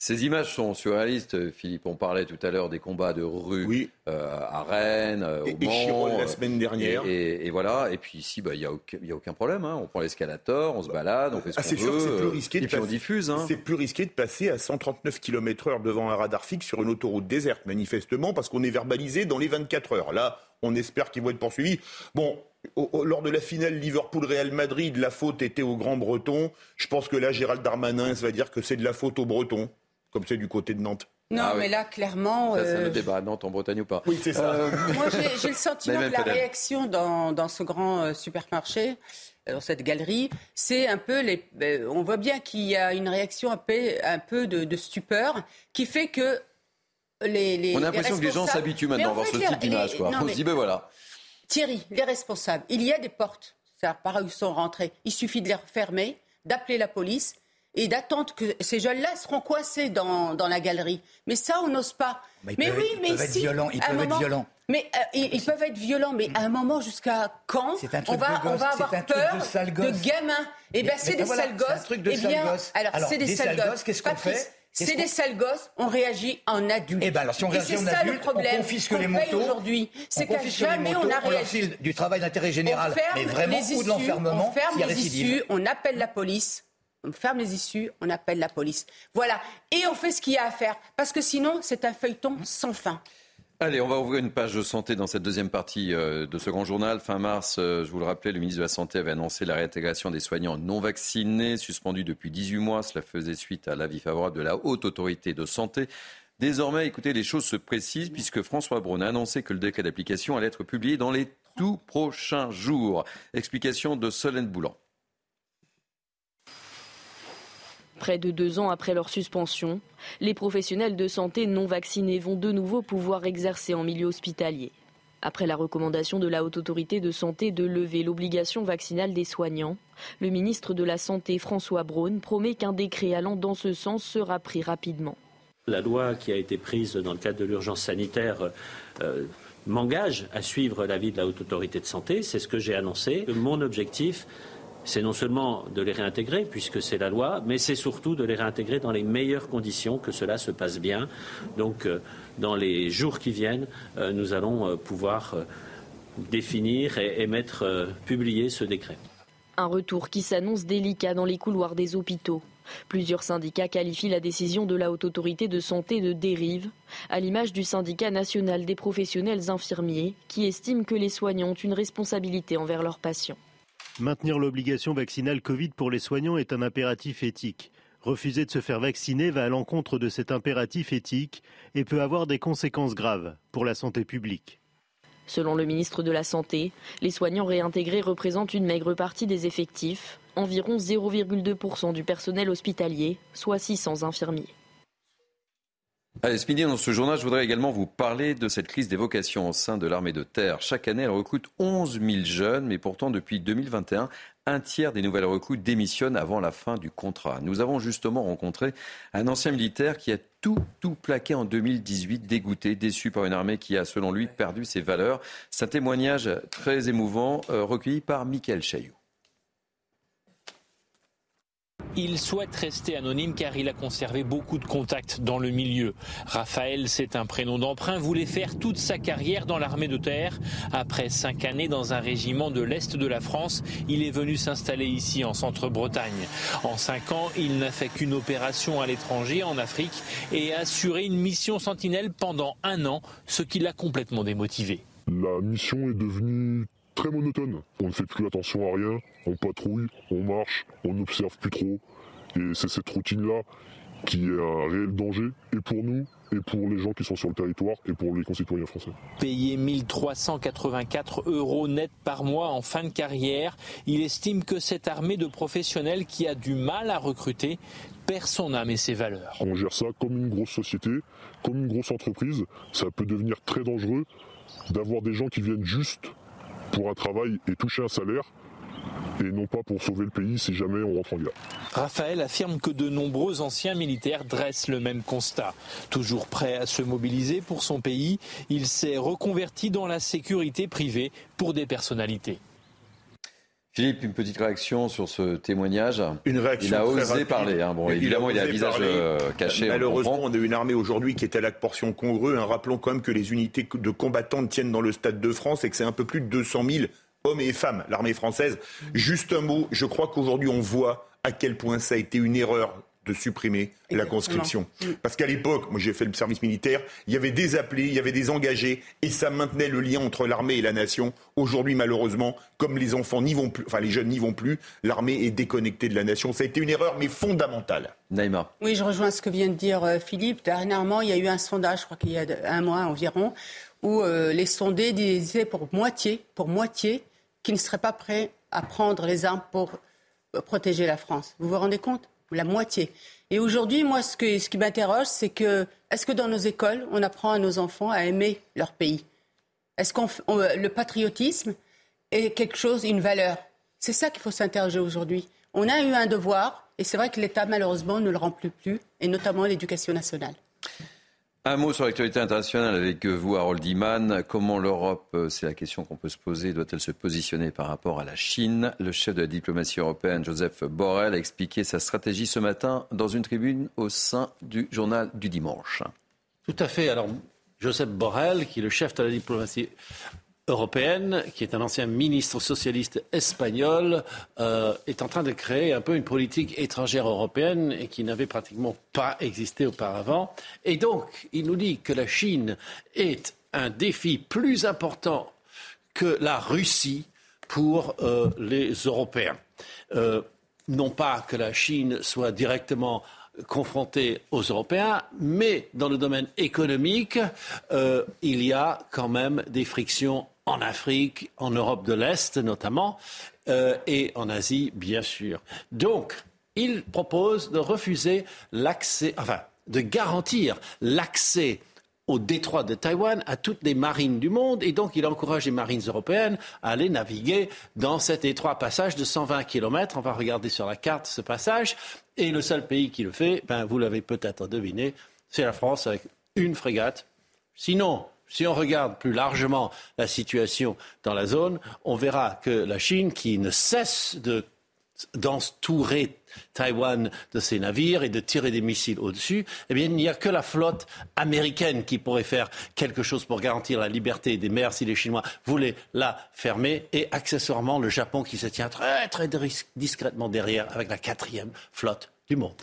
Ces images sont surréalistes, Philippe. On parlait tout à l'heure des combats de rue euh, à Rennes, euh, au Mans. la semaine dernière. Et, voilà. Et puis ici, bah, il n'y a, a, aucun problème. Hein. On prend l'escalator, on se balade, on fait ce ah, qu'on veut. C'est plus risqué et puis on diffuse. Hein. C'est plus risqué de passer à 139 km/h devant un radar fixe sur une autoroute déserte, manifestement, parce qu'on est verbalisé dans les 24 heures. Là, on espère qu'ils vont être poursuivis. Bon, lors de la finale Liverpool-Real Madrid, la faute était au Grand Breton. Je pense que là, Gérald Darmanin va dire que c'est de la faute aux Bretons, comme c'est du côté de Nantes. Non, ah mais là, clairement. Ça, c'est euh, débat, Nantes en Bretagne ou pas Oui, c'est ça. Euh, Moi, j'ai le sentiment que la réaction dans, ce grand euh, supermarché, dans cette galerie, c'est un peu les. On voit bien qu'il y a une réaction un peu, un peu de, stupeur qui fait que les, on a l'impression que les gens s'habituent maintenant à voir ce type d'image. On se dit, ben voilà. Thierry, les responsables, il y a des portes, c'est par où ils sont rentrés. Il suffit de les refermer, d'appeler la police et d'attendre que ces jeunes-là seront coincés dans, la galerie. Mais ça, on n'ose pas. mais oui, mais être violents. Ils peuvent être violents. Mais euh, ils, peuvent être violents, mais à un moment, jusqu'à quand on va, on va avoir peur de, gamins Eh bien, c'est des sales gosses. Un truc de eh bien, alors, c'est des, sales gosses. Qu'est-ce qu'on fait? C'est des sales gosses, on réagit en adulte. Eh ben alors si on réagit en adulte, on confisque les motos. aujourd'hui, c'est qu'à jamais on a réagi. du travail d'intérêt général, mais vraiment ou de l'enfermement. On ferme les issues, on appelle la police. On ferme les issues, on appelle la police. Voilà. Et on fait ce qu'il y a à faire. Parce que sinon, c'est un feuilleton sans fin. Allez, on va ouvrir une page de santé dans cette deuxième partie euh, de ce grand journal. Fin mars, euh, je vous le rappelais, le ministre de la Santé avait annoncé la réintégration des soignants non vaccinés, suspendus depuis 18 mois. Cela faisait suite à l'avis favorable de la Haute Autorité de Santé. Désormais, écoutez, les choses se précisent puisque François Braun a annoncé que le décret d'application allait être publié dans les tout prochains jours. Explication de Solène Boulan. Près de deux ans après leur suspension, les professionnels de santé non vaccinés vont de nouveau pouvoir exercer en milieu hospitalier. Après la recommandation de la Haute Autorité de Santé de lever l'obligation vaccinale des soignants, le ministre de la Santé François Braun promet qu'un décret allant dans ce sens sera pris rapidement. La loi qui a été prise dans le cadre de l'urgence sanitaire euh, m'engage à suivre l'avis de la Haute Autorité de Santé, c'est ce que j'ai annoncé. Mon objectif, c'est non seulement de les réintégrer, puisque c'est la loi, mais c'est surtout de les réintégrer dans les meilleures conditions, que cela se passe bien. Donc, euh, dans les jours qui viennent, euh, nous allons euh, pouvoir définir et, mettre, publier ce décret. Un retour qui s'annonce délicat dans les couloirs des hôpitaux. Plusieurs syndicats qualifient la décision de la Haute Autorité de Santé de dérive, à l'image du syndicat national des professionnels infirmiers, qui estime que les soignants ont une responsabilité envers leurs patients. Maintenir l'obligation vaccinale Covid pour les soignants est un impératif éthique. Refuser de se faire vacciner va à l'encontre de cet impératif éthique et peut avoir des conséquences graves pour la santé publique. Selon le ministre de la Santé, les soignants réintégrés représentent une maigre partie des effectifs, environ 0,2% du personnel hospitalier, soit 600 infirmiers. Allez, dans ce journal, je voudrais également vous parler de cette crise des vocations au sein de l'armée de terre. Chaque année, elle recrute 11 000 jeunes, mais pourtant, depuis 2021, un tiers des nouvelles recrues démissionnent avant la fin du contrat. Nous avons justement rencontré un ancien militaire qui a tout, tout plaqué en 2018, dégoûté, déçu par une armée qui a, selon lui, perdu ses valeurs. C'est un témoignage très émouvant, euh, recueilli par Michael Chailloux. Il souhaite rester anonyme car il a conservé beaucoup de contacts dans le milieu. Raphaël, c'est un prénom d'emprunt, voulait faire toute sa carrière dans l'armée de terre. Après cinq années dans un régiment de l'Est de la France, il est venu s'installer ici en Centre-Bretagne. En cinq ans, il n'a fait qu'une opération à l'étranger, en Afrique, et a assuré une mission sentinelle pendant un an, ce qui l'a complètement démotivé. La mission est devenue très monotone. On ne fait plus attention à rien, on patrouille, on marche, on n'observe plus trop. Et c'est cette routine-là qui est un réel danger, et pour nous, et pour les gens qui sont sur le territoire, et pour les concitoyens français. Payé 1384 euros net par mois en fin de carrière, il estime que cette armée de professionnels qui a du mal à recruter perd son âme et ses valeurs. On gère ça comme une grosse société, comme une grosse entreprise. Ça peut devenir très dangereux d'avoir des gens qui viennent juste pour un travail et toucher un salaire et non pas pour sauver le pays si jamais on rentre en guerre. Raphaël affirme que de nombreux anciens militaires dressent le même constat. Toujours prêt à se mobiliser pour son pays, il s'est reconverti dans la sécurité privée pour des personnalités. Philippe, une petite réaction sur ce témoignage. Une réaction. Il a osé parler. Hein. Bon, évidemment, il, a un visage euh, caché. Malheureusement, on, on, a une armée aujourd'hui qui est à la portion congrue. Hein. Rappelons quand même que les unités de combattants tiennent dans le Stade de France et que c'est un peu plus de 200 000 hommes et femmes, l'armée française. Juste un mot, je crois qu'aujourd'hui on voit à quel point ça a été une erreur de supprimer la conscription. Parce qu'à l'époque, moi j'ai fait le service militaire, il y avait des appelés, il y avait des engagés, et ça maintenait le lien entre l'armée et la nation. Aujourd'hui, malheureusement, comme les enfants n'y vont plus, enfin les jeunes n'y vont plus, l'armée est déconnectée de la nation. Ça a été une erreur, mais fondamentale. Naïma. Oui, je rejoins ce que vient de dire euh, Philippe. Dernièrement, il y a eu un sondage, je crois qu'il y a un mois environ, où euh, les sondés disaient pour moitié, pour moitié, qu'ils ne seraient pas prêts à prendre les armes pour protéger la France. Vous vous rendez compte? La moitié. Et aujourd'hui, moi, ce, qui m'interroge, c'est que est-ce que dans nos écoles, on apprend à nos enfants à aimer leur pays? Est-ce qu'on le patriotisme est quelque chose, une valeur? C'est ça qu'il faut s'interroger aujourd'hui. On a eu un devoir, et c'est vrai que l'État, malheureusement, ne le remplit plus, et notamment l'éducation nationale. Un mot sur l'actualité internationale avec vous, Harold Iman. Comment l'Europe, euh, c'est la question qu'on peut se poser, doit-elle se positionner par rapport à la Chine? Le chef de la diplomatie européenne, Joseph Borrell, a expliqué sa stratégie ce matin dans une tribune au sein du journal du dimanche. Tout à fait. Alors, Joseph Borrell, qui est le chef de la diplomatie européenne, qui est un ancien ministre socialiste espagnol, euh, est en train de créer un peu une politique étrangère européenne qui n'avait pratiquement pas existé auparavant. Et donc, il nous dit que la Chine est un défi plus important que la Russie pour euh, les Européens. Euh, non pas que la Chine soit directement confrontés aux Européens, mais dans le domaine économique, il y a quand même des frictions en Afrique, en Europe de l'Est notamment, euh, et en Asie, bien sûr. Donc, il propose de refuser l'accès, enfin, de garantir l'accès au détroit de Taïwan à toutes les marines du monde et donc il encourage les marines européennes à aller naviguer dans cet étroit passage de 120 km. On va regarder sur la carte ce passage et le seul pays qui le fait, ben, vous l'avez peut-être deviné, c'est la France avec une frégate. Sinon, si on regarde plus largement la situation dans la zone, on verra que la Chine, qui ne cesse de d'entourer Taïwan de ses navires et de tirer des missiles au-dessus, eh bien, il n'y a que la flotte américaine qui pourrait faire quelque chose pour garantir la liberté des mers si les Chinois voulaient la fermer, et accessoirement le Japon qui se tient très, très discrètement derrière avec la quatrième flotte du monde.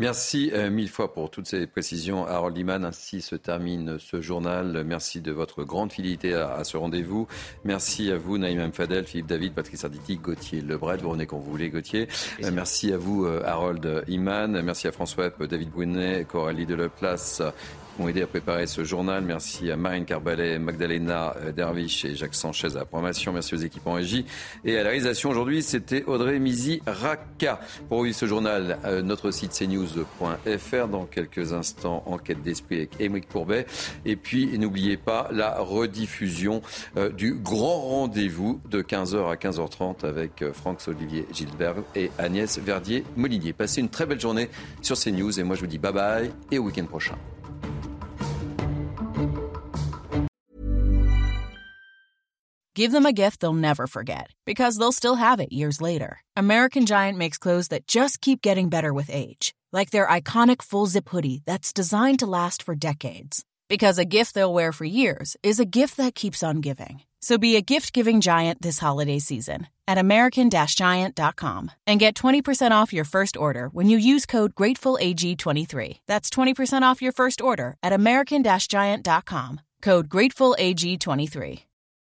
Merci euh, mille fois pour toutes ces précisions, Harold Iman. Ainsi se termine ce journal. Merci de votre grande fidélité à, ce rendez-vous. Merci à vous, Naïm Fadel, Philippe David, Patrice Arditi, Gauthier Lebret. Vous revenez quand vous voulez, Gauthier. Euh, merci à vous, euh, Harold Iman. Merci à François David Brunet, Coralie Deleplace, ont aidé à préparer ce journal. Merci à Marine Carbalet, Magdalena euh, Dervish et Jacques Sanchez à la programmation. Merci aux équipes en régie. Et à la réalisation aujourd'hui, c'était Audrey Mizi-Raka. Pour vivre ce journal, euh, notre site cnews.fr. Dans quelques instants, enquête d'esprit avec Émeric Courbet. Et puis, n'oubliez pas la rediffusion euh, du grand rendez-vous de 15h à 15h30 avec Franck-Olivier Gilbert et Agnès Verdier-Molinier. Passez une très belle journée sur CNews et moi je vous dis bye bye et au week-end prochain. Give them a gift they'll never forget because they'll still have it years later. American Giant makes clothes that just keep getting better with age, like their iconic full zip hoodie that's designed to last for decades. Because a gift they'll wear for years is a gift that keeps on giving. So be a gift giving giant this holiday season at American Giant.com and get 20% off your first order when you use code GratefulAG23. That's 20% off your first order at American Giant.com. Code GratefulAG23.